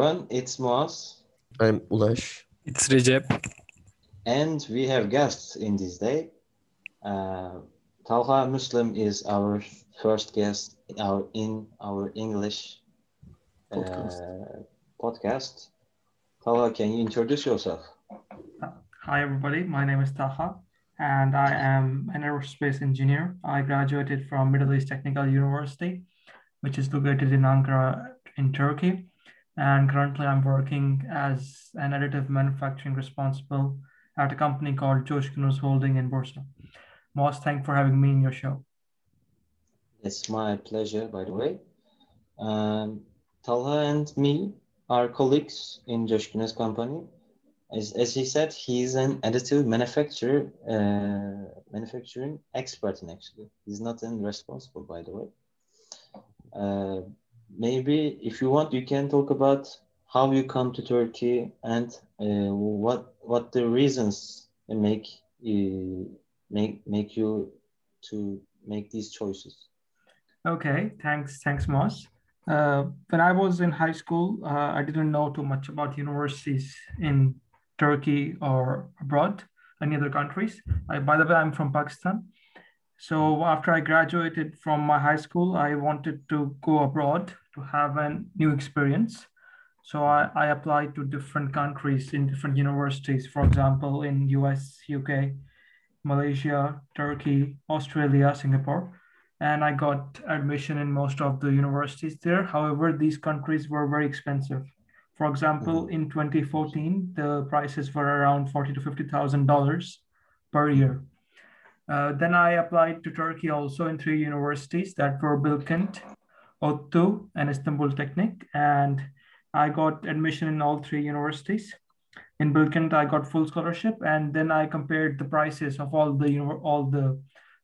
everyone, it's Moaz. I'm Ulash. It's Recep. And we have guests in this day. Uh, Talha Muslim is our first guest in our, in our English uh, Podcast. podcast. Talha, can you introduce yourself? Hi, everybody. My name is Taha, and I am an aerospace engineer. I graduated from Middle East Technical University, which is located in Ankara, in Turkey. And currently, I'm working as an additive manufacturing responsible at a company called Coşkunöz Holding in Bursa. Most thank for having me in your show. It's my pleasure, by the way. Um, Talha and me are colleagues in Coşkunöz company. As, as he said, he's an additive manufacturer, uh, manufacturing expert in actually. He's not in responsible, by the way. Uh, maybe if you want, you can talk about how you come to Turkey and uh, what what the reasons make you make make you to make these choices. Okay, thanks, thanks, Moss. Uh, when I was in high school, uh, I didn't know too much about universities in Turkey or abroad, any other countries. I, by the way, I'm from Pakistan. So after I graduated from my high school, I wanted to go abroad to have a new experience. So I, I applied to different countries in different universities, for example, in US, UK, Malaysia, Turkey, Australia, Singapore. And I got admission in most of the universities there. However, these countries were very expensive. For example, in 2014, the prices were around forty to fifty thousand dollars per year. Uh, then I applied to Turkey also in three universities that were Bilkent, ODTÜ, and Istanbul Technic, and I got admission in all three universities. In Bilkent, I got full scholarship, and then I compared the prices of all the all the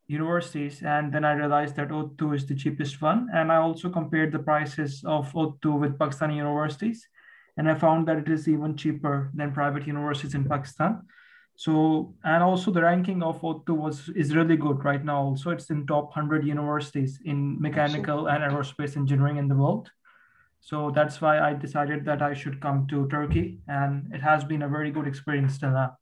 universities, and then I realized that ODTÜ is the cheapest one, and I also compared the prices of ODTÜ with Pakistani universities, and I found that it is even cheaper than private universities in Pakistan. So, and also the ranking of ODTÜ was is really good right now. Also, it's in top 100 universities in mechanical and aerospace engineering in the world. So that's why I decided that I should come to Turkey, and it has been a very good experience till now.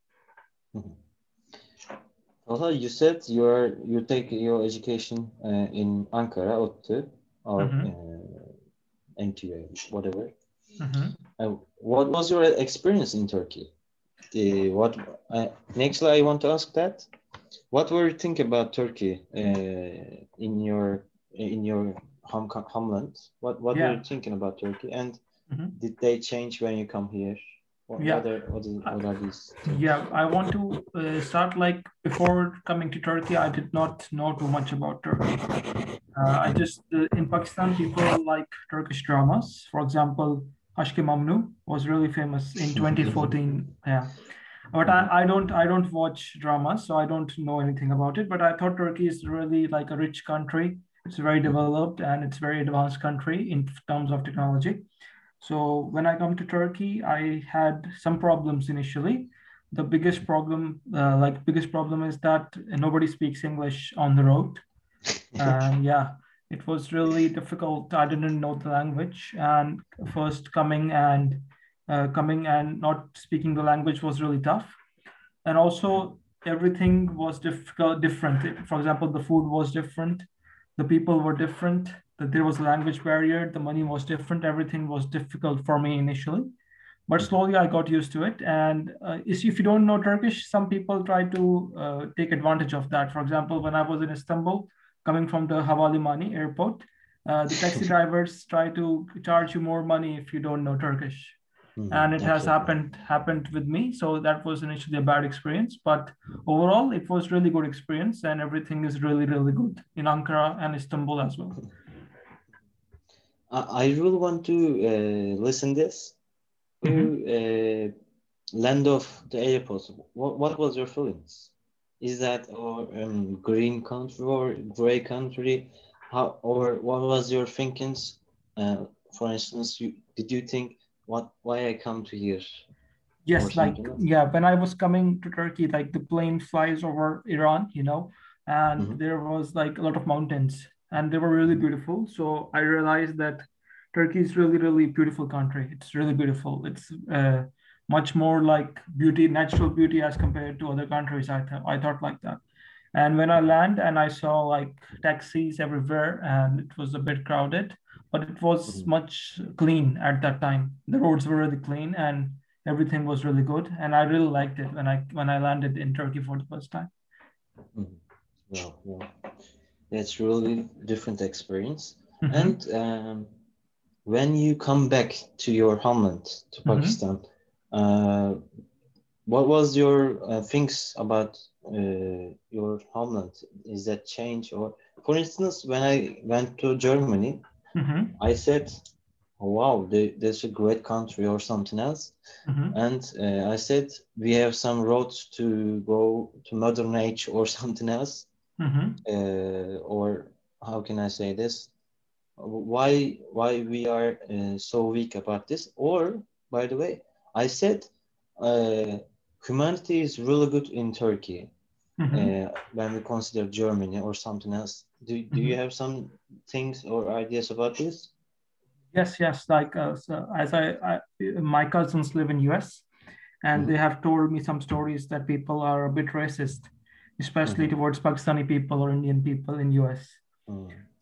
Also, you said you're you take your education uh, in Ankara, ODTÜ, or Mhm. uh, NTU, whatever. Mhm. Uh, what was your experience in Turkey? The what? Uh, next, I want to ask that. What were you think about Turkey uh, in your in your home homeland? What what were you thinking about Turkey? And Mhm. did they change when you come here? What, Yeah. are, what, is, what are these? things? Yeah, I want to uh, start like before coming to Turkey, I did not know too much about Turkey. Uh, I just, uh, in Pakistan, people like Turkish dramas. For example, Aşk-ı Mamnu was really famous in 2014. Yeah. But I, mm-hmm. I don't I don't watch dramas, so I don't know anything about it. But I thought Turkey is really like a rich country. It's very mm-hmm. developed and it's very advanced country in terms of technology. So when I come to Turkey, I had some problems initially. The biggest mm-hmm. problem, uh, like biggest problem, is that nobody speaks English on the road. And yeah, it was really difficult. I didn't know the language, and first coming and uh, coming and not speaking the language was really tough. And also everything was difficult, different. For example, the food was different, the people were different, that there was a language barrier, the money was different, everything was difficult for me initially. But slowly I got used to it. And uh, if you don't know Turkish, some people try to uh, take advantage of that. For example, when I was in Istanbul, coming from the Havalimani airport, uh, the taxi drivers try to charge you more money if you don't know Turkish Mhm, and it has happened happened with me so that was initially a bad experience but overall it was really good experience and everything is really really good in ankara and istanbul as well I, really want to uh, listen this. To uh, land of the airport. What, what was your feelings? Is that or um, green country or gray country? How or what was your thinkings? Uh, for instance, you did you think what why I come to here? yes like yeah when i was coming to turkey like the plane flies over iran you know and Mhm. there was like a lot of mountains and they were really beautiful so i realized that Turkey is really, really beautiful country. It's really beautiful. It's uh, much more like beauty, natural beauty as compared to other countries. I thought I thought like that. And when I land and I saw like taxis everywhere and it was a bit crowded, but it was mm-hmm. much clean at that time. The roads were really clean and everything was really good. And I really liked it when I when I landed in Turkey for the first time. Mm-hmm. Well, well, that's really different experience. Mm-hmm. And um, when you come back to your homeland, to mm-hmm. Pakistan, uh, what was your uh, things about uh, your homeland? Is that change or, for instance, when I went to Germany, mm-hmm. I said, oh, "Wow, they, that's a great country," or something else, mm-hmm. and uh, I said, "We have some roads to go to modern age or something else." Mm-hmm. Uh, or how can I say this? Why why we are uh, so weak about this? Or by the way, I said uh, humanity is really good in Turkey. Mm-hmm. Uh, when we consider Germany or something else, do, do mm-hmm. you have some things or ideas about this? Yes, yes. Like uh, so as I, I, my cousins live in US, and mm-hmm. they have told me some stories that people are a bit racist especially mm-hmm. towards Pakistani people or Indian people in US.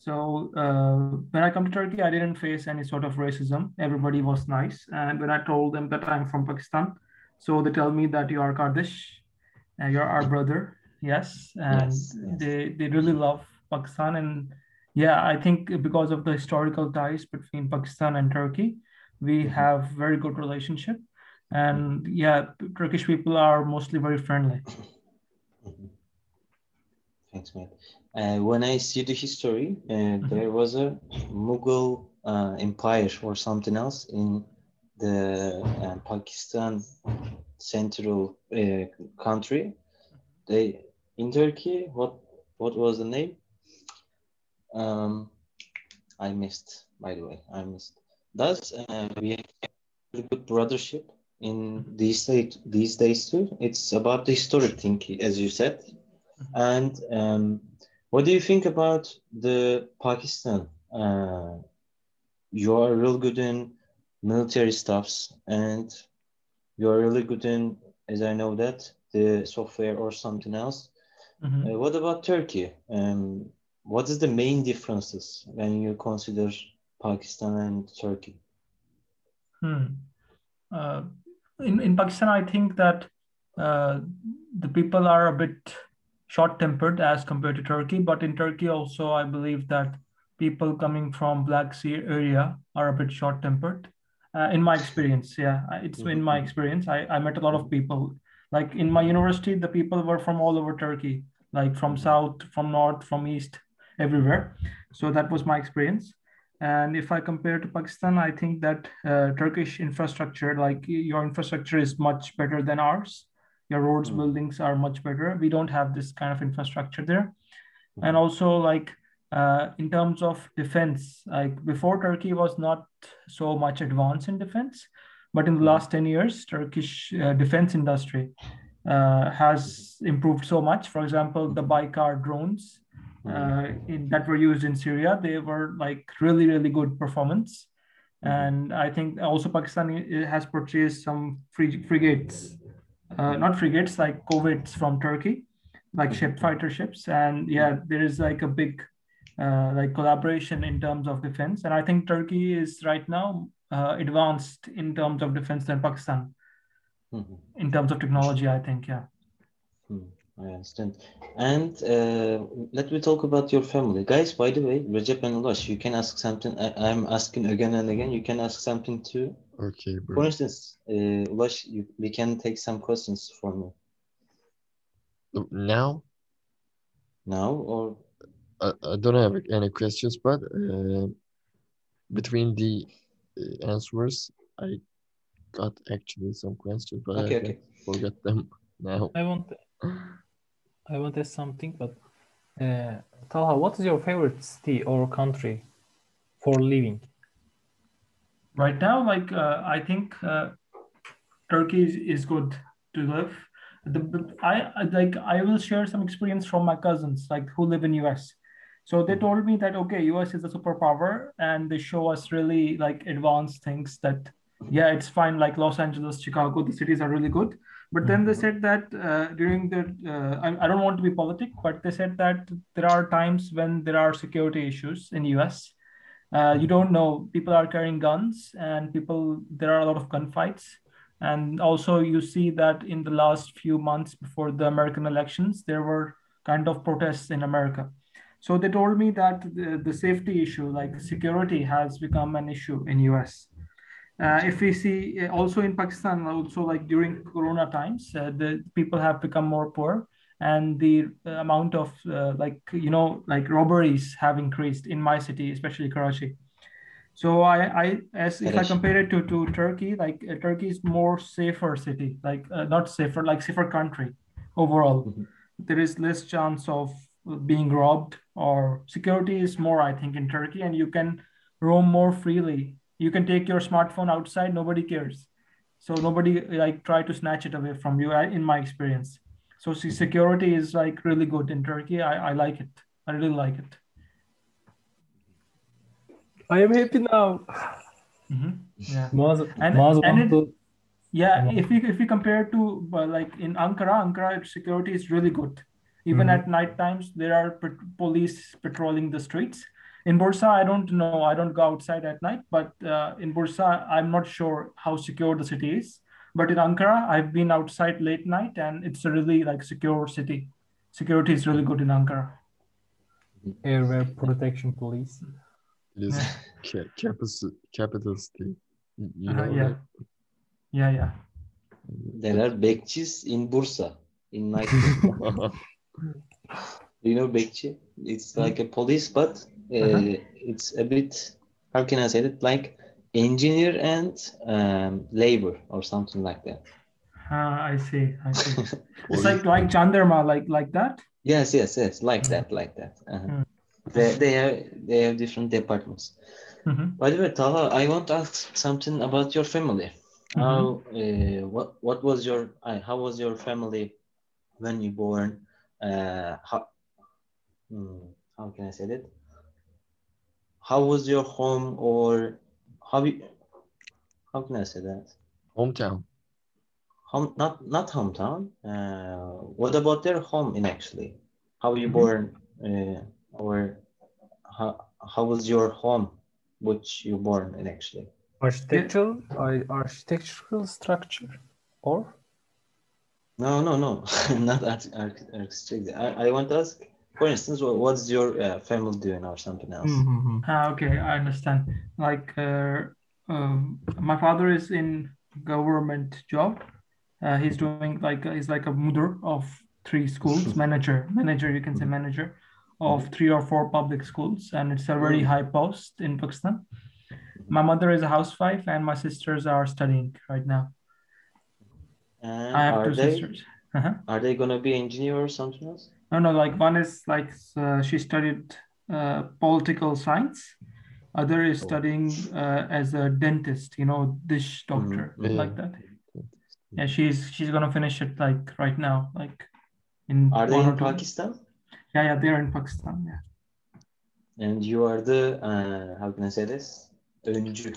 So uh, when I come to Turkey, I didn't face any sort of racism. Everybody was nice, and when I told them that I'm from Pakistan, so they tell me that you are kardeş, and you're our brother. Yes, and yes, yes. they they really love Pakistan, and yeah, I think because of the historical ties between Pakistan and Turkey, we mm-hmm. have very good relationship, and yeah, Turkish people are mostly very friendly. Mm-hmm. Thanks, man. Uh, when I see the history, uh, mm-hmm. there was a Mughal uh, empire or something else in the uh, Pakistan central uh, country. They in Turkey. What what was the name? Um, I missed. By the way, I missed. Thus, uh, we have a good brothership in these days. These days too. It's about the historic thing, as you said and um, what do you think about the Pakistan? Uh, you are real good in military stuffs, and you are really good in, as I know that, the software or something else. Mm-hmm. Uh, what about Turkey? Um, what is the main differences when you consider Pakistan and Turkey? Hmm. Uh, in, in Pakistan, I think that uh, the people are a bit short tempered as compared to Turkey. But in Turkey, also, I believe that people coming from Black Sea area are a bit short tempered. Uh, in my experience, yeah, it's in my experience. I, I met a lot of people. Like in my university, the people were from all over Turkey, like from south, from north, from east, everywhere. So that was my experience. And if I compare to Pakistan, I think that uh, Turkish infrastructure, like your infrastructure, is much better than ours your roads mm. buildings are much better. We don't have this kind of infrastructure there. Mm. and also like uh, in terms of defense like before turkey was not so much advanced in defense but in the last 10 years turkish uh, defense industry uh, has improved so much. For example the baykar drones uh, in, that were used in syria they were like really really good performance. And i think also pakistan has purchased some free frigates uh, not frigates like corvettes from Turkey, like ship fighter ships. And yeah, there is like a big uh, like collaboration in terms of defense. And I think Turkey is right now uh, advanced in terms of defense than Pakistan. Mm-hmm. In terms of technology, I think, yeah. Hmm. I understand. And uh, let me talk about your family. Guys, by the way, Recep and Ulaş, you can ask something. I, am asking again and again. You can ask something too. Okay, bro. For instance, uh, Ulaş, you, we can take some questions from me. Now? Now or? I, I don't have any questions, but uh, between the uh, answers, I got actually some questions, but okay, I okay. forget them now. I want I want to ask something, but uh, Talha, what is your favorite city or country for living? Right now, like uh, I think uh, Turkey is, is good to live. The, I, like I will share some experience from my cousins like who live in US. So they told me that okay, US is a superpower, and they show us really like advanced things that yeah, it's fine. Like Los Angeles, Chicago, the cities are really good. But then they said that uh, during the, uh, I, I, don't want to be politic, but they said that there are times when there are security issues in US. Uh, you don't know, people are carrying guns and people, there are a lot of gunfights. And also you see that in the last few months before the American elections, there were kind of protests in America. So they told me that the, the safety issue, like security has become an issue in US. Uh, if we see uh, also in Pakistan, also like during Corona times, uh, the people have become more poor, and the amount of uh, like you know like robberies have increased in my city, especially Karachi. So I, I as if I compare it to to Turkey, like uh, Turkey is more safer city, like uh, not safer, like safer country overall. Mm-hmm. There is less chance of being robbed or security is more, I think, in Turkey, and you can roam more freely you can take your smartphone outside nobody cares so nobody like try to snatch it away from you in my experience so see, security is like really good in turkey. I, I like it. I really like it. I am happy now. Mm-hmm. yeah. And, and it, yeah if you if you compare to uh, like in ankara ankara security is really good. Even mm-hmm. at night times there are police patrolling the streets. In Bursa, I don't know. I don't go outside at night, but uh, in Bursa, I'm not sure how secure the city is. But in Ankara, I've been outside late night, and it's a really like secure city. Security is really good in Ankara. Airware protection police. It is ca- capital capital city. You uh-huh, know, uh, yeah. Like... yeah, yeah. There are bekçis in Bursa. In my, you know bekçi? It's like a police, but uh-huh. Uh, it's a bit how can I say it like engineer and um, labor or something like that. Uh, I see. I see. it's like like jandarma, like like that. Yes, yes, yes, like that, mm-hmm. like that. Uh-huh. Mm. They, they have they have different departments. Mm-hmm. By the way, Talha, I want to ask something about your family. Mm-hmm. How uh, what what was your uh, how was your family when you born? Uh, how hmm, how can I say that? how was your home or how you, how can I say that? Hometown. Home, not not hometown. Uh, what about their home in actually? How were you mm-hmm. born? Uh, or how how was your home, which you born in actually? Architectural, architectural structure, or? No, no, no, not architecture. I, I want to ask for instance what's your uh, family doing or something else? Mm-hmm. uh, okay i understand. Like uh, um, my father is in government job. Uh, he's doing like he's like a mother of three schools manager manager you can say manager of three or four public schools and it's a very mm-hmm. high post in pakistan. My mother is a housewife and my sisters are studying right now. And i have two they, sisters. Uh-huh. are they going to be engineer or something else no, no, like one is like uh, she studied uh, political science. Other is oh. studying uh, as a dentist, you know, dish doctor, mm-hmm. like that. Yeah, she's she's gonna finish it like right now, like in. Are they in Pakistan? Yeah, yeah, they're in Pakistan. Yeah. And you are the uh, how can I say this? Öncü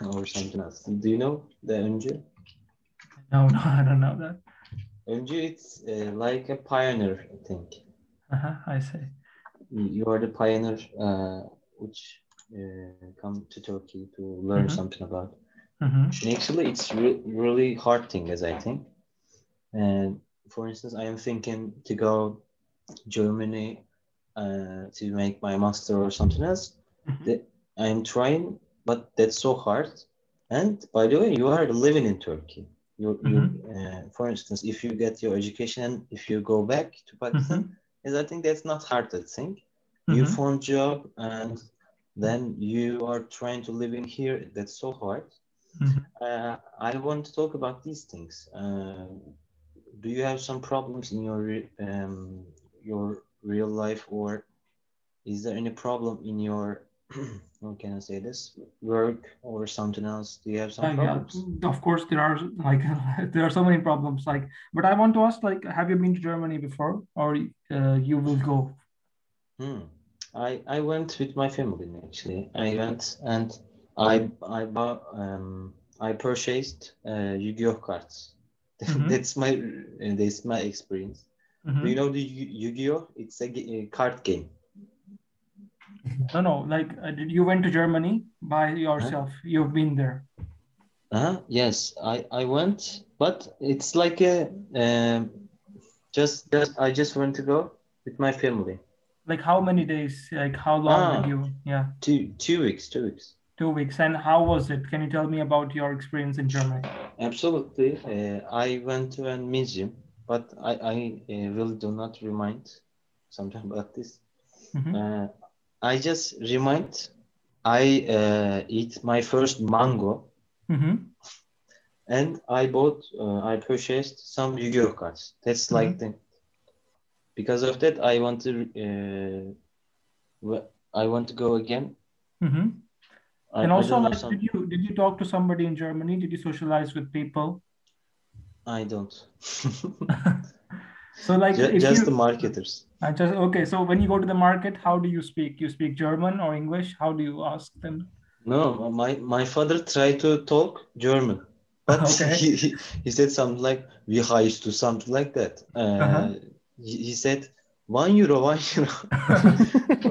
or something else. Do you know the öncü? No, no, I don't know that. Öncü it's uh, like a pioneer, I think. Uh-huh, I see. You are the pioneer uh, which uh, come to Turkey to learn mm-hmm. something about. Mm-hmm. And actually, it's re- really hard thing, as I think. And for instance, I am thinking to go Germany uh, to make my master or something else. Mm-hmm. I am trying, but that's so hard. And by the way, you are living in Turkey. You, mm-hmm. you uh, for instance, if you get your education, if you go back to Pakistan, mm-hmm. is I think that's not hard to think. Mm-hmm. You found job and then you are trying to live in here. That's so hard. Mm-hmm. Uh, I want to talk about these things. Uh, do you have some problems in your um, your real life, or is there any problem in your how can I say this work or something else? Do you have some uh, problems? Yeah, of course there are like there are so many problems. Like, but I want to ask, like, have you been to Germany before, or uh, you will go? Hmm. I I went with my family actually. I went and I I bought um I purchased uh, Yu-Gi-Oh cards. Mm-hmm. that's my that's my experience. Mm-hmm. Do you know the Yu-Gi-Oh? It's a, a card game. No, no. Like, uh, you went to Germany by yourself? Huh? You've been there. Uh, yes, I I went, but it's like a um, just just I just went to go with my family. Like how many days? Like how long ah, did you? Yeah. Two two weeks. Two weeks. Two weeks. And how was it? Can you tell me about your experience in Germany? Absolutely. Uh, I went to a museum, but I I uh, really do not remind sometimes about this. Mm-hmm. Uh, I just remind I uh, eat my first mango. Mm-hmm. And I bought, uh, I purchased some Yu-Gi-Oh cards. That's mm-hmm. like the because of that i want to uh, i want to go again mm-hmm. I, and also like did you did you talk to somebody in germany did you socialize with people i don't so like just, just you, the marketers I just okay so when you go to the market how do you speak you speak german or english how do you ask them no my my father tried to talk german but okay. he, he, he said something like we used to something like that uh, uh-huh he said one euro, one euro,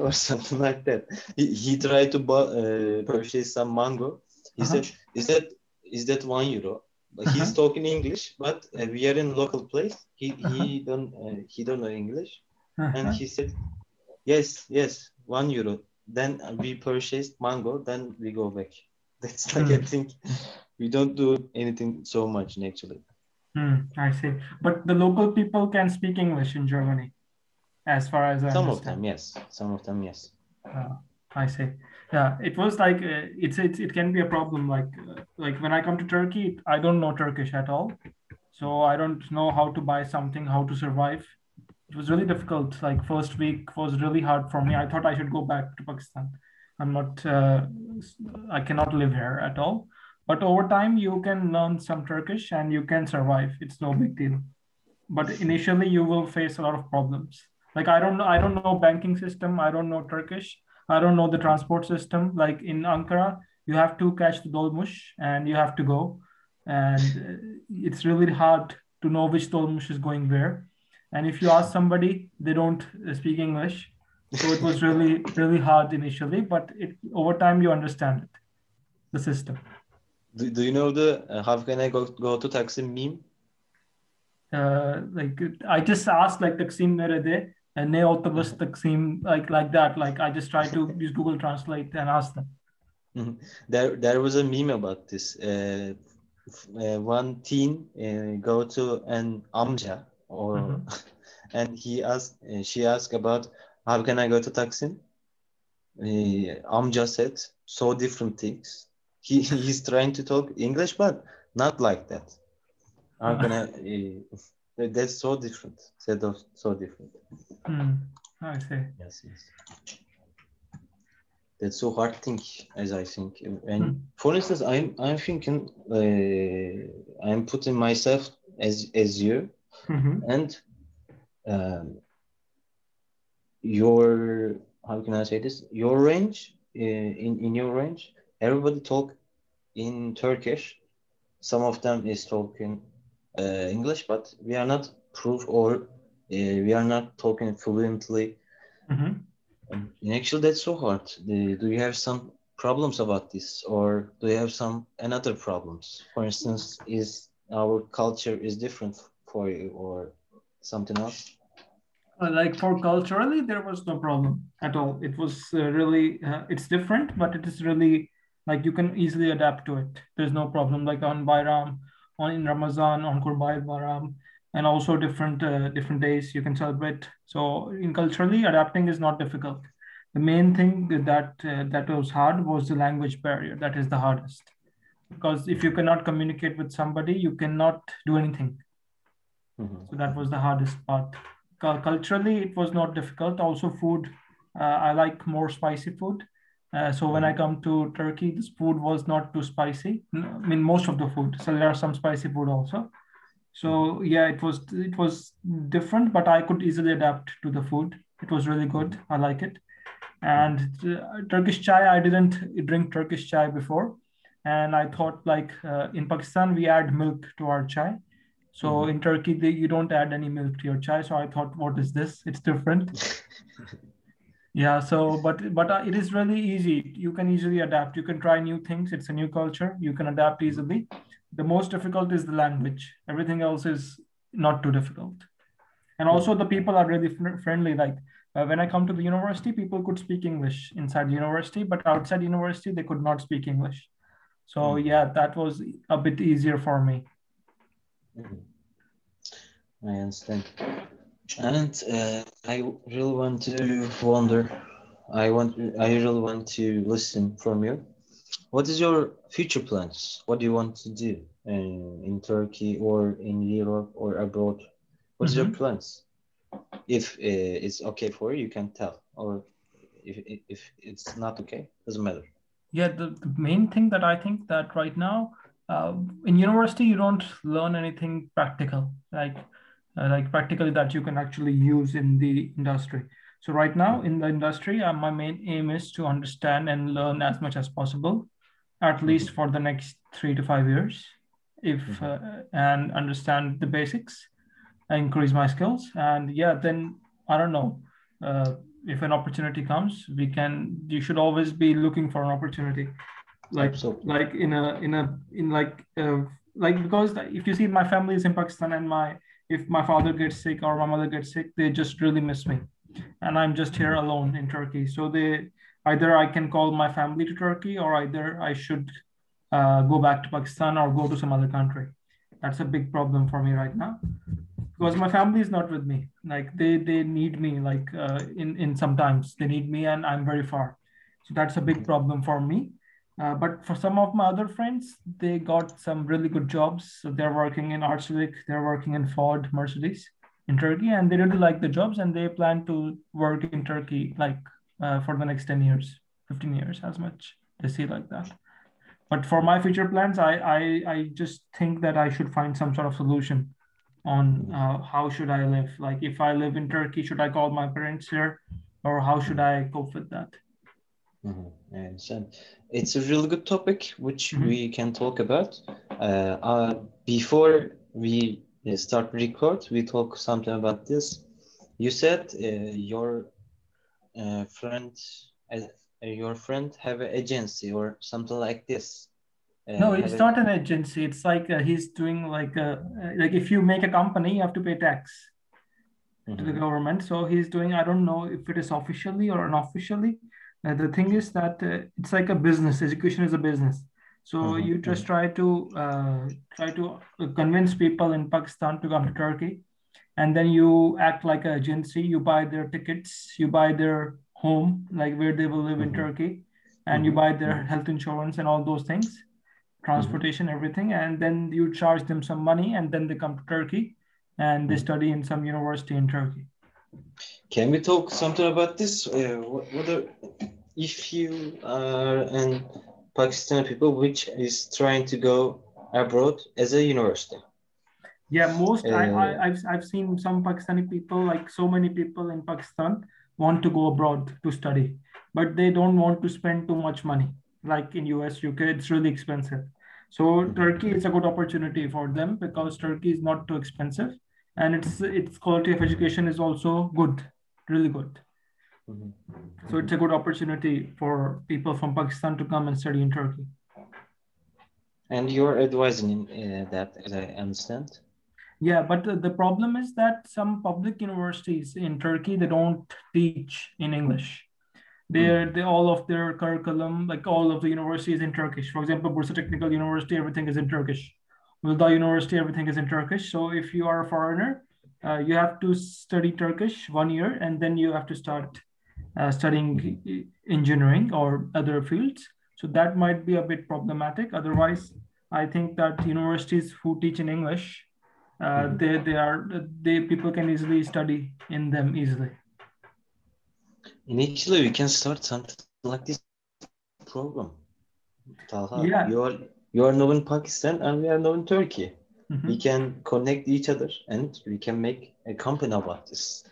or something like that. He, he tried to buy, uh, purchase some mango. He uh-huh. said, "Is that is that one euro?" But uh-huh. he's talking English, but uh, we are in local place. He uh-huh. he don't uh, he don't know English, and uh-huh. he said, "Yes, yes, one euro." Then we purchased mango. Then we go back. That's like I hmm. think we don't do anything so much actually. Hmm, I see. But the local people can speak English in Germany, as far as I some understand. of them, yes. Some of them, yes. Uh, I see. Yeah, it was like uh, it's, it's it can be a problem. Like uh, like when I come to Turkey, I don't know Turkish at all, so I don't know how to buy something, how to survive. It was really difficult. Like first week was really hard for me. I thought I should go back to Pakistan. I'm not. Uh, I cannot live here at all but over time you can learn some turkish and you can survive it's no big deal but initially you will face a lot of problems like i don't know i don't know banking system i don't know turkish i don't know the transport system like in ankara you have to catch the dolmuş and you have to go. And it's really hard to know which dolmuş is going where. And if you ask somebody they don't speak english. So it was really really hard initially but it over time you understand it the system. Do, do you know the uh, how can I go go to Taksim meme? Uh, like I just asked like Taksim nerede and ne otobus Taksim like like that. Like I just try to use Google Translate and ask them. Mm-hmm. There there was a meme about this. Uh, uh, one teen uh, go to an amca or mm-hmm. and he asked uh, she asked about how can I go to Taksim? Uh, amca said so different things he he's trying to talk English, but not like that. I'm gonna. That's so different. Set of so different. Mm, I see. Yes, yes. That's so hard thing, as I think. And mm. for instance, I'm I'm thinking uh, I'm putting myself as as you, mm-hmm. and um, your how can I say this? Your range uh, in in your range everybody talk in Turkish. Some of them is talking English, but we are not proof or uh, we are not talking fluently. Mm-hmm. And actually, that's so hard. Do you have some problems about this, or do you have some another problems? For instance, is our culture is different for you, or something else? Uh, like for culturally, there was no problem at all. It was uh, really uh, it's different, but it is really like you can easily adapt to it there's no problem like on Bayram on in Ramadan on Qurban Bayram and also different uh, different days you can celebrate. So in culturally adapting is not difficult. The main thing that uh, that was hard was the language barrier. That is the hardest. Because if you cannot communicate with somebody you cannot do anything. Mm-hmm. so that was the hardest part. Culturally it was not difficult. Also food uh, i like more spicy food uh, so when I come to Turkey, this food was not too spicy. I mean, most of the food. So there are some spicy food also. So yeah, it was it was different, but I could easily adapt to the food. It was really good. I like it. And uh, Turkish chai, I didn't drink Turkish chai before. And I thought, like uh, in Pakistan, we add milk to our chai. So mm-hmm. in Turkey, they, you don't add any milk to your chai. So I thought, what is this? It's different. yeah. So, but but uh, it is really easy. You can easily adapt. You can try new things. It's a new culture. You can adapt easily. The most difficult is the language. Everything else is not too difficult. And also the people are really friendly. Like uh, when I come to the university, people could speak English inside the university, but outside university, they could not speak English. So mm. yeah, that was a bit easier for me. Mm. I understand. And uh, I really want to wonder. I want. I really want to listen from you. What is your future plans? What do you want to do in, in Turkey or in Europe or abroad? What is mm -hmm. your mm-hmm. plans? if uh, it's okay for you, you can tell. Or if, if it's not okay, doesn't matter. Yeah, the, the main thing that I think that right now uh, in university you don't learn anything practical like uh, like practically that you can actually use in the industry. So right now in the industry, uh, my main aim is to understand and learn as much as possible, at mm-hmm. least for the next three to five years, if mm-hmm. Uh, and understand the basics increase my skills and yeah then i don't know uh, if an opportunity comes we can you should always be looking for an opportunity like so. like in a in a in like uh, like because if you see my family is in pakistan and my if my father gets sick or my mother gets sick they just really miss me. And i'm just here alone in turkey. So they either i can call my family to turkey or either i should uh, go back to pakistan or go to some other country. That's a big problem for me right now. Because my family is not with me. Like they they need me like uh, in in sometimes they need me and i'm very far. So that's a big problem for me uh, but for some of my other friends they got some really good jobs. So they're working in arçelik they're working in ford mercedes in turkey and they really like the jobs and they plan to work in turkey like uh, for the next 10 years 15 years as much. They see like that. But for my future plans I, I i just think that i should find some sort of solution on uh, how should I live. Like if I live in Turkey, should I call my parents here, or how should I cope with that? Mm-hmm. I understand. It's a really good topic which mm-hmm. we can talk about. Uh, uh, before we start record, we talk something about this. You said uh, your uh, friend, uh, your friend have an agency or something like this. Uh, no, it's not an agency. It's like uh, he's doing like a, uh, like if you make a company, you have to pay tax mm-hmm. to the mm-hmm. government. So he's doing. I don't know if it is officially or unofficially. Uh, the thing is that uh, it's like a business. Education is a business. So mm-hmm. you just mm-hmm. try to uh, try to convince people in Pakistan to come to Turkey, and then you act like an agency. You buy their tickets. You buy their home, like where they will live mm-hmm. in Turkey, and you mm-hmm. buy their health insurance and all those things transportation, mm-hmm. everything, and then you charge them some money, and then they come to Turkey and they mm-hmm. study in some university in Turkey. Can we talk something about this? Uh, what, what are, if you are an Pakistani people which is trying to go abroad as a university? Yeah, most uh, I, I, I've I've seen some Pakistani people, like so many people in Pakistan, want to go abroad to study, but they don't want to spend too much money like in US, UK, it's really expensive. So mm-hmm. Turkey is a good opportunity for them because Turkey is not too expensive and its its quality of education is also good, really good. Mm-hmm. So it's a good opportunity for people from Pakistan to come and study in Turkey. And you're advising uh, that, as I understand. Yeah, but the problem is that some public universities in Turkey they don't teach in English. Their, hmm. they all of their curriculum, like all of the universities in Turkish. For example, Bursa Technical University, everything is in Turkish. Uludağ University, everything is in Turkish. So if you are a foreigner, uh, you have to study Turkish one year, and then you have to start uh, studying engineering or other fields. So that might be a bit problematic. Otherwise, I think that universities who teach in English, uh, mm-hmm. they they are they people can easily study in them easily. Initially, we can start something like this program. Talha, yeah. you are you are in Pakistan and we are now in Turkey. Mm-hmm. We can connect each other and we can make a company about this.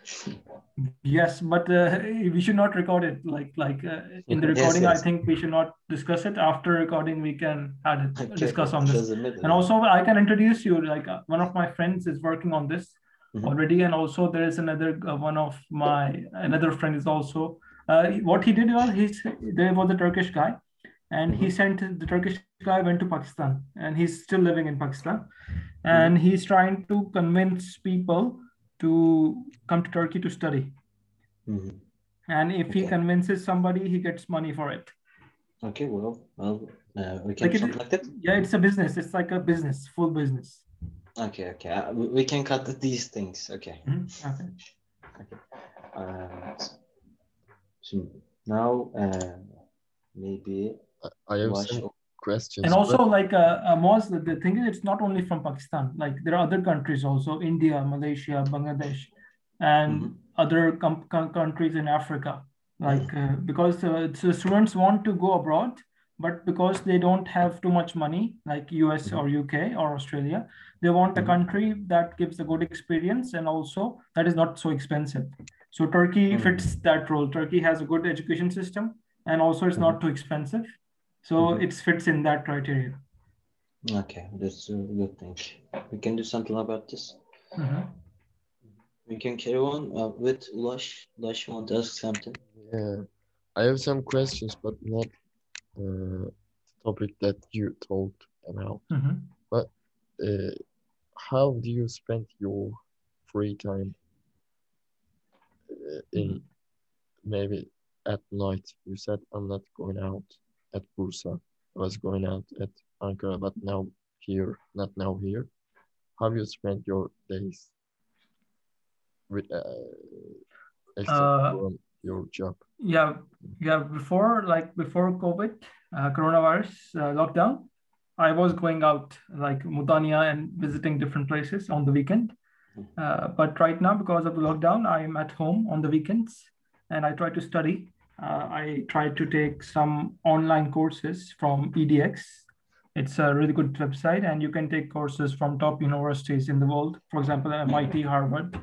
yes, but uh, we should not record it. Like like uh, in the recording, yes, yes. I think we should not discuss it. After recording, we can add it, okay. discuss on this. And also, I can introduce you. Like uh, one of my friends is working on this mm-hmm. already, and also there is another uh, one of my another friend is also. Uh, what he did was he's there was a Turkish guy, and mm-hmm. he sent the Turkish guy went to Pakistan, and he's still living in Pakistan, mm-hmm. and mm-hmm. he's trying to convince people to come to Turkey to study. Mm-hmm. And if okay. he convinces somebody, he gets money for it. Okay, well, well, uh, we can like, it, like that. Yeah, it's a business. It's like a business, full business. Okay, okay. Uh, we can cut these things. Okay. Mm-hmm. Okay. Okay. Uh, so now, uh, maybe I have some questions. And also, but... like uh, uh, Moz, the, the thing is, it's not only from Pakistan. Like there are other countries also, India, Malaysia, Bangladesh, and mm-hmm. other com- com- countries in Africa. Like uh, because uh, so students want to go abroad, but because they don't have too much money, like US mm-hmm. or UK or Australia, they want a mm-hmm. country that gives a good experience and also that is not so expensive. So Turkey mm-hmm. fits that role. Turkey has a good education system and also it's not mm-hmm. too expensive so mm-hmm. it fits in that criteria. Okay, that's a good thing. We can do something about this. Mm-hmm. We can carry on uh, with Lush. Lush want to ask something. Yeah, I have some questions, but not uh, the topic that you talked about. Mm-hmm. But uh, how do you spend your free time uh, in mm-hmm. maybe at night? You said I'm not going out at Bursa. I was going out at Ankara, but now here, not now here. How you spent your days with uh, uh, from your job? Yeah, yeah. Before, like before COVID, uh, coronavirus uh, lockdown, I was going out like Mudanya and visiting different places on the weekend. Uh, but right now, because of the lockdown, I am at home on the weekends and I try to study uh, I tried to take some online courses from EDX. It's a really good website, and you can take courses from top universities in the world, for example, MIT, Harvard.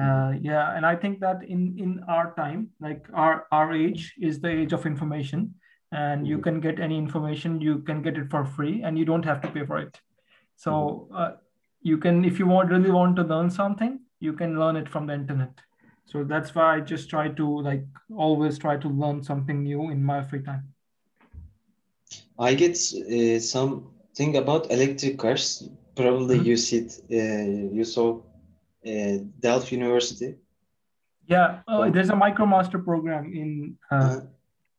Uh, yeah, and I think that in in our time, like our our age is the age of information, and you can get any information, you can get it for free, and you don't have to pay for it. So uh, you can, if you want really want to learn something, you can learn it from the internet so that's why i just try to like always try to learn something new in my free time i get uh, something about electric cars probably mm-hmm. you see it, uh, you saw uh, delft university yeah oh, there's a micromaster program in uh, uh-huh.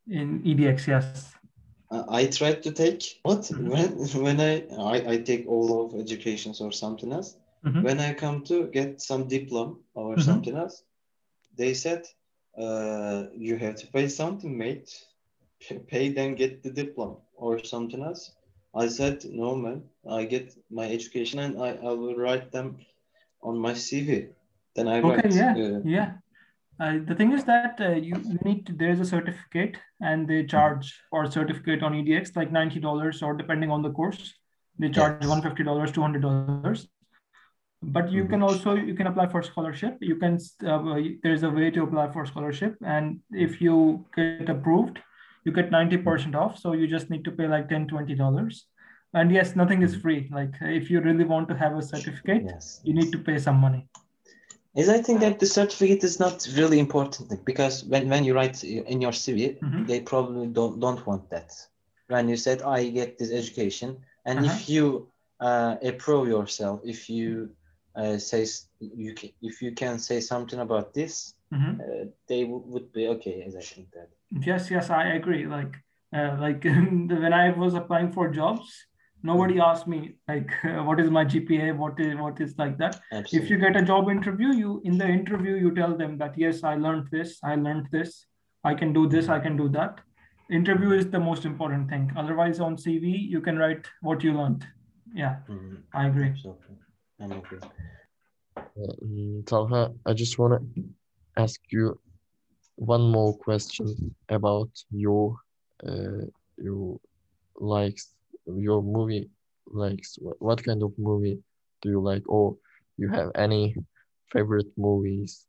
in edx yes I tried to take what mm-hmm. when when I, I I take all of educations or something else. Mm-hmm. When I come to get some diploma or mm-hmm. something else, they said uh, you have to pay something, mate. Pay then get the diploma or something else. I said, no, man. I get my education and I, I will write them on my CV. Then I okay, write. Yeah, uh, yeah. Uh, the thing is that uh, you need to, there's a certificate and they charge for a certificate on EDX like $90 or depending on the course, they charge yes. $150, $200 but you can mm-hmm. also you can apply for scholarship you can uh, there's a way to apply for scholarship and if you get approved you get 90% off so you just need to pay like 10 20 dollars and yes nothing is mm-hmm. free like if you really want to have a certificate yes. you need to pay some money is I think that the certificate is not really important because when, when you write in your CV, mm-hmm. they probably don't don't want that. When you said I get this education, and uh-huh. if you uh, approve yourself, if you uh, says you can, if you can say something about this, mm-hmm. uh, they w- would be okay. As I think that. Yes, yes, I agree. Like, uh, like when I was applying for jobs, nobody mm-hmm. asked me like, what is my GPA? What is what is like that? Absolutely. If you get a job interview, you in the interview you tell them that yes, I learned this, I learned this, I can do this, I can do that. Interview is the most important thing. Otherwise, on CV you can write what you learned. Yeah, mm-hmm. I agree. Absolutely. I'm okay. Uh, Talha, I just want to ask you one more question about your uh, your likes, your movie likes. What, what kind of movie do you like, or you have any favorite movies,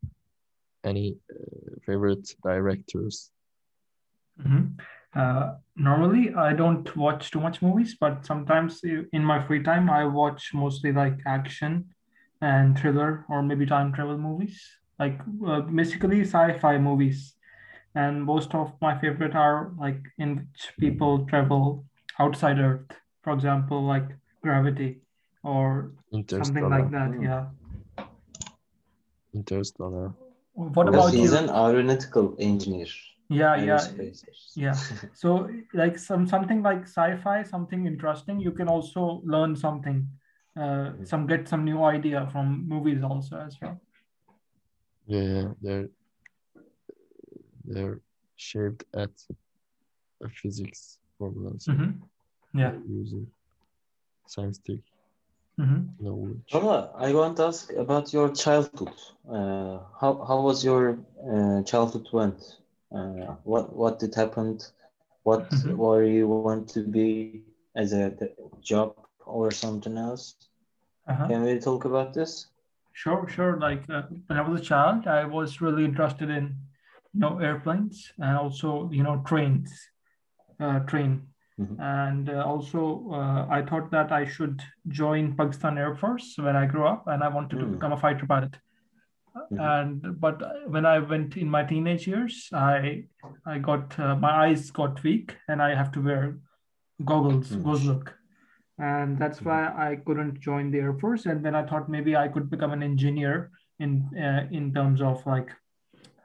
any uh, favorite directors? Mm-hmm. Uh, normally, I don't watch too much movies, but sometimes in my free time, I watch mostly like action and thriller or maybe time travel movies, like uh, basically sci-fi movies. And most of my favorite are like in which people travel outside Earth, for example, like Gravity or something like that. Yeah. Interstellar. What about he's you? He's an aeronautical engineer yeah yeah yeah so like some something like sci-fi something interesting you can also learn something uh mm-hmm. some get some new idea from movies also as well yeah they're they're shaped at a physics formulas mm-hmm. yeah using scientific mm-hmm. knowledge I want to ask about your childhood. Uh, how, how was your uh, childhood went? Uh, what what did happen what mm-hmm. were you want to be as a job or something else uh-huh. can we talk about this sure sure like uh, when i was a child i was really interested in you know airplanes and also you know trains uh, train mm-hmm. and uh, also uh, i thought that i should join pakistan air force when i grew up and i wanted mm. to become a fighter pilot Mm-hmm. and but when i went in my teenage years i i got uh, my eyes got weak and i have to wear goggles mm-hmm. and that's mm-hmm. why i couldn't join the air force and then i thought maybe i could become an engineer in uh, in terms of like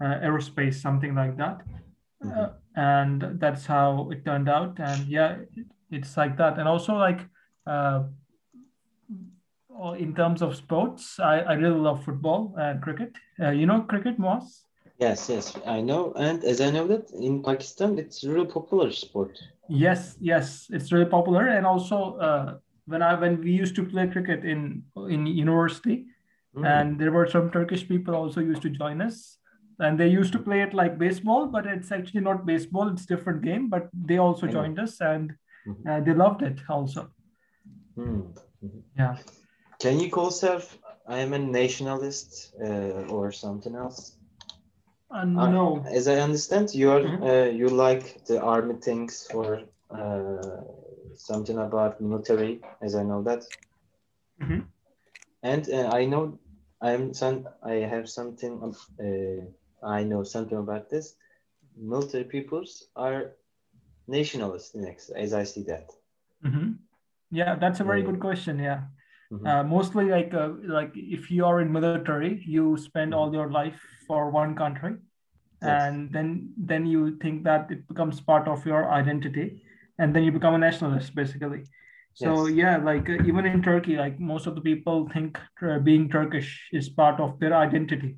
uh, aerospace something like that mm-hmm. Uh, and that's how it turned out and yeah it, it's like that and also like uh, in terms of sports, I, I really love football and cricket. Uh, you know cricket, Moaz? Yes, yes, I know. And as I know that in Pakistan, it's a really popular sport. Yes, yes, it's really popular. And also, uh, when I when we used to play cricket in in university, mm. and there were some Turkish people also used to join us, and they used to play it like baseball, but it's actually not baseball; it's different game. But they also joined us, and mm-hmm. uh, they loved it also. Mm. Yeah. Can you call yourself I am a nationalist uh, or something else? Uh, no. Uh, as I understand, you are mm-hmm. uh, you like the army things or uh, something about military, as I know that. Mm-hmm. And uh, I know I am some I have something I know something about this. Military peoples are nationalists next, as I see that. Mm-hmm. Yeah, that's a very good question. Yeah. Mm-hmm. Uh, mostly like uh, like if you are in military, you spend all your life for one country, yes. and then then you think that it becomes part of your identity, and then you become a nationalist basically. So yes. yeah, like uh, even in Turkey, like most of the people think uh, being Turkish is part of their identity,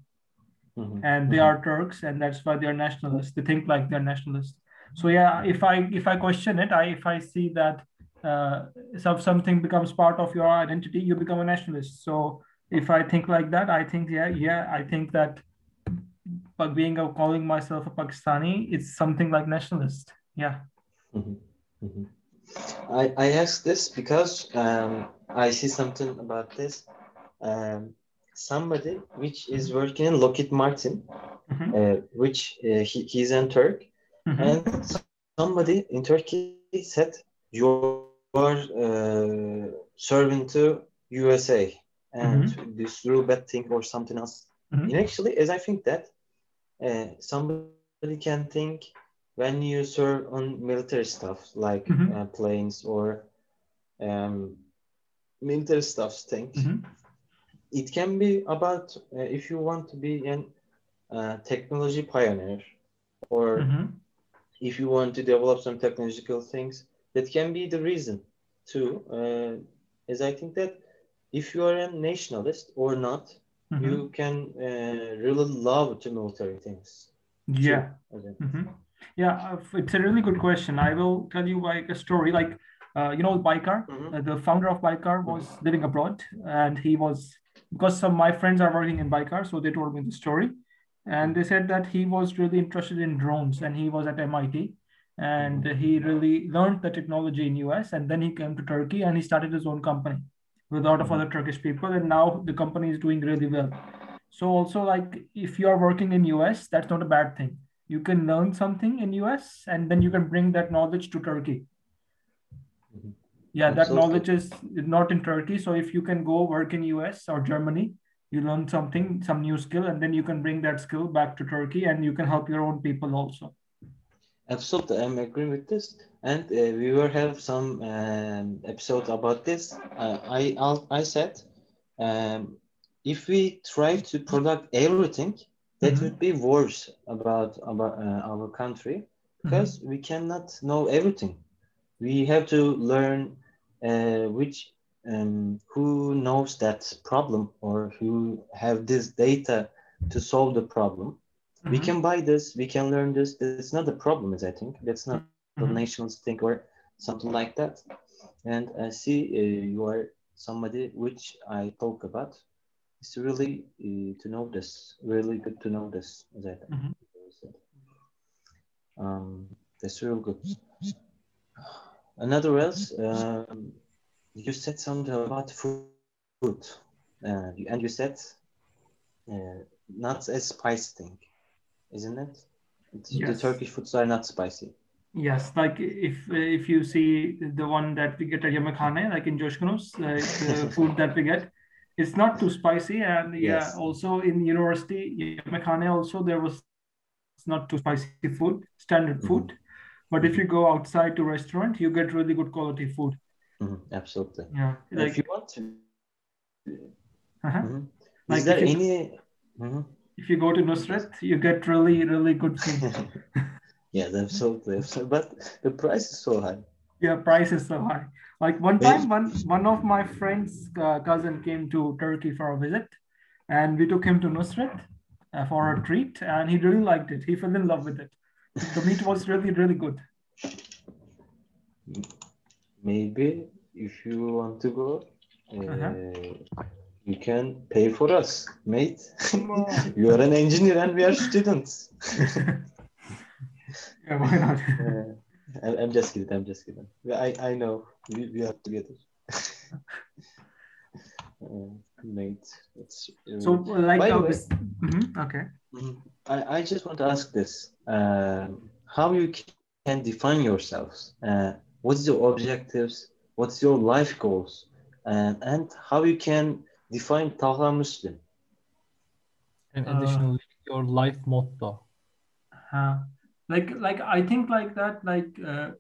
mm-hmm. and they mm-hmm. are Turks, and that's why they're nationalists. They think like they're nationalists. So yeah, if I if I question it, I if I see that uh, if something becomes part of your identity, you become a nationalist. So if I think like that, I think yeah, yeah, I think that but being a, calling myself a Pakistani, it's something like nationalist. Yeah. Mm-hmm. Mm-hmm. I, I ask this because um, I see something about this. Um, somebody which is working in Lockheed Martin, mm-hmm. uh, which uh, he, he's in Turk, mm-hmm. and somebody in Turkey said, You're are uh, serving to USA and mm-hmm. this real bad thing or something else. Mm-hmm. And actually, as I think that uh, somebody can think when you serve on military stuff like mm-hmm. uh, planes or um, military stuff things, mm-hmm. it can be about uh, if you want to be a uh, technology pioneer or mm-hmm. if you want to develop some technological things that can be the reason too uh, is i think that if you are a nationalist or not mm-hmm. you can uh, really love the military things. Yeah. Mm-hmm. yeah uh, it's a really good question. I will tell you like a story like uh, you know Baykar, mm-hmm. Uh, the founder of Baykar was living abroad and he was because some of my friends are working in Baykar so they told me the story. And they said that he was really interested in drones and he was at MIT and he really learned the technology in US and then he came to Turkey and he started his own company with a lot of other Turkish people and now the company is doing really well So also like if you are working in US, that's not a bad thing. You can learn something in US and then you can bring that knowledge to Turkey. Mm-hmm. Yeah, that knowledge is not in Turkey. So if you can go work in US or Germany, you learn something, some new skill, and then you can bring that skill back to Turkey and you can help your own people also. Absolutely, I'm agreeing with this. And uh, we will have some um, episode about this. Uh, I I said um, if we try to product everything, that mm-hmm. would be worse about about uh, our country because mm-hmm. we cannot know everything. We have to learn uh, which um, who knows that problem or who have this data to solve the problem. Mm-hmm. We can buy this. We can learn this. It's not a problem, as I think. That's not the mm-hmm. nations think or something like that. And I see uh, you are somebody which I talk about it's really uh, to know this, really good to know this. That mm-hmm. um, that's real good. Another else, um, you said something about food, uh, and you said uh, not as spicy thing, isn't it? Yes. The Turkish foods are not spicy. Yes, like if if you see the one that we get at Yemekhane, like in Coşkunöz, like the food that we get, it's not too spicy and yes. yeah also in university Yemekhane also there was it's not too spicy food standard mm-hmm. food but if you go outside to restaurant you get really good quality food mm-hmm. absolutely yeah like, if you want to uh-huh. mm-hmm. like is there if you, any mm-hmm. If you go to Nusret you get really really good food yeah absolutely but the price is so high yeah price is so high like one time, one one of my friends' uh, cousin came to Turkey for a visit, and we took him to Nusret uh, for a treat, and he really liked it. He fell in love with it. The meat was really, really good. Maybe if you want to go, uh, uh-huh. You can pay for us, mate. you are an engineer and we are students. yeah, why not? Uh, I'm just kidding. I'm just kidding. I, I know we, we are together. uh, mate, it's uh, so like uh, mm-hmm. okay. Mm-hmm. I, I just want to ask this: uh, how you can define yourselves? Uh, what's your objectives? What's your life goals? And and how you can define Talha Muslim? And uh, additionally, your life motto. Uh, like like I think like that like uh,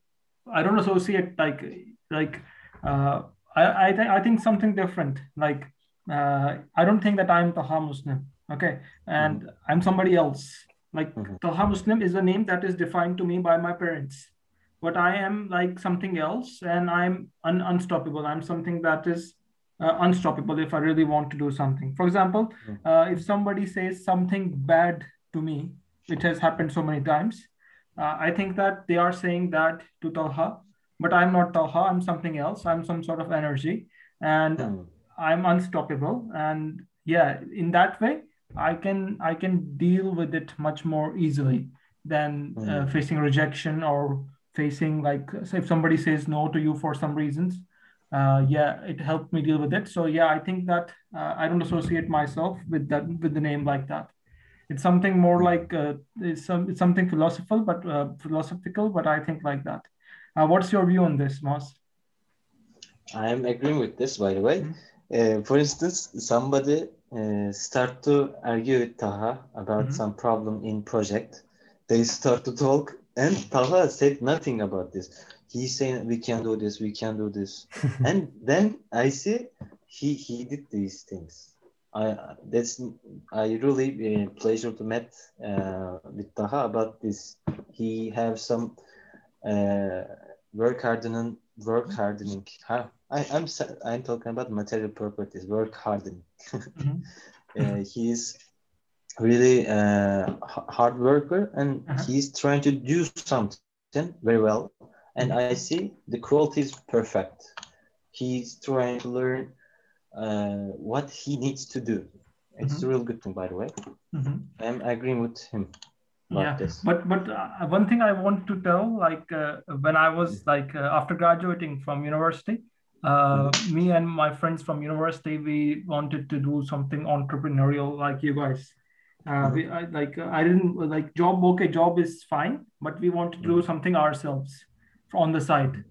I don't associate like like uh, I I, th- I think something different. Like uh, I don't think that I'm Talha Muslim. Okay, and mm-hmm. I'm somebody else. Like mm-hmm. Talha Muslim is a name that is defined to me by my parents, but I am like something else, and I'm un- unstoppable. I'm something that is uh, unstoppable if I really want to do something. For example, mm-hmm. uh, if somebody says something bad to me, which has happened so many times, uh, I think that they are saying that to Talha, but I'm not Talha. I'm something else. I'm some sort of energy, and mm. I'm unstoppable. And yeah, in that way, I can I can deal with it much more easily than uh, hmm. facing rejection or facing like so if somebody says no to you for some reasons. Uh, yeah, it helped me deal with it. So yeah, I think that uh, I don't associate myself with that with the name like that. It's something more like uh, it's, some, it's something philosophical, but uh, philosophical. But I think like that. Uh, what's your view on this, Moaz? I'm agreeing with this, by the way. Mm-hmm. Uh, for instance, somebody uh, start to argue with Talha about mm-hmm. some problem in project. They start to talk, and Talha said nothing about this. He's saying we can do this, we can do this, and then I see he he did these things. I that's I really uh, pleasure to meet uh, with Talha about this. He have some uh, work hardening work hardening. I, I'm I'm talking about material properties. Work hardening. mm-hmm. uh, he's really uh, hard worker and uh-huh. he's trying to do something very well. And I see the quality is perfect. He's trying to learn uh, what he needs to do. It's mm-hmm. a real good thing, by the way. Mm-hmm. I'm agreeing with him. yeah, this. but but uh, one thing I want to tell, like uh, when I was like uh, after graduating from university, uh, me and my friends from university, we wanted to do something entrepreneurial like you guys. Uh, mm-hmm. we I, like I didn't like job. Okay, job is fine, but we wanted to do mm-hmm. something ourselves on the side.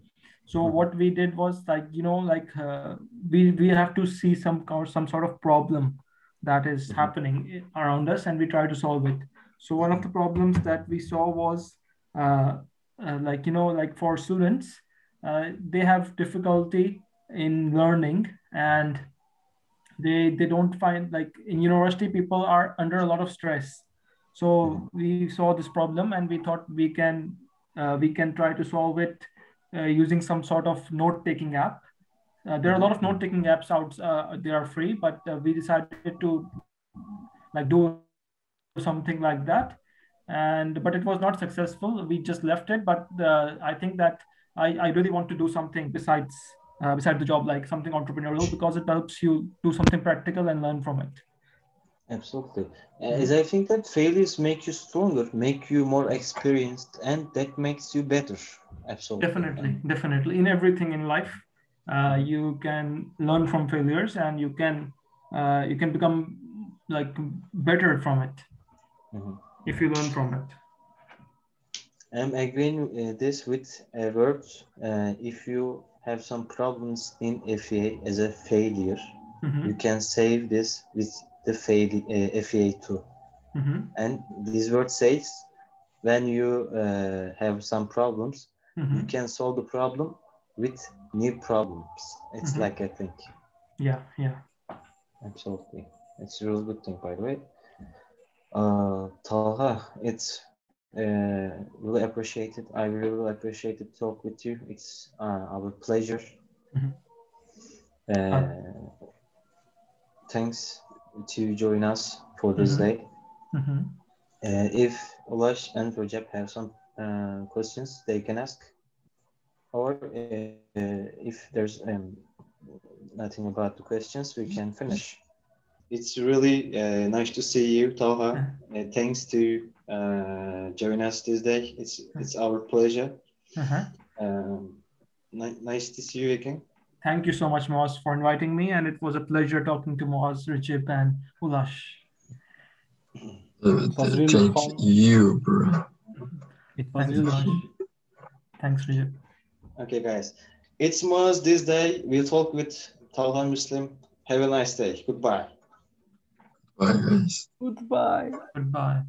So mm-hmm. what we did was like you know like uh, we we have to see some some sort of problem that is mm-hmm. happening around us, and we try to solve it. So one of the problems that we saw was uh, uh, like you know like for students uh, they have difficulty in learning and they they don't find like in university people are under a lot of stress so we saw this problem and we thought we can we can try to solve it uh, using some sort of note taking app. Uh, there are a lot of note taking apps out uh, they are free but uh, we decided to like do something like that. And but it was not successful. We just left it but uh, i think that I, I really want to do something besides uh, besides the job, like something entrepreneurial, because it helps you do something practical and learn from it. Absolutely. As I think that failures make you stronger, make you more experienced, and that makes you better. Absolutely. Definitely, definitely. In everything in life, uh, you can learn from failures, and you can uh, you can become like better from it mm-hmm. if you learn from it. I'm agreeing uh, this with a word. Uh, if you have some problems in FEA as a failure, mm-hmm. you can save this with the fail, uh, FEA too. Mm-hmm. And this word says when you uh, have some problems, mm-hmm. you can solve the problem with new problems. It's mm-hmm. like I think. Yeah, yeah. Absolutely. It's a really good thing, by the way. Uh, Talha, it's uh, really appreciate it. I really appreciate to talk with you. It's uh, our pleasure. Mm-hmm. Uh, thanks to join us for this mm-hmm. day. Mm-hmm. Uh, if Ulash and Recep have some uh, questions, they can ask. Or uh, if there's um, nothing about the questions, we can finish. It's really uh, nice to see you, Talha. Uh, thanks to uh, join us this day. It's it's our pleasure. Uh-huh. Um, ni- nice to see you again. Thank you so much, Moaz, for inviting me, and it was a pleasure talking to Moaz, Recep, and Ulash. Uh, really thank fun. you, bro. It was Thanks, really Thanks, Recep. Okay, guys. It's Moaz this day. We'll talk with Talha Muslim. Have a nice day. Goodbye. Bye, guys. Goodbye. Goodbye.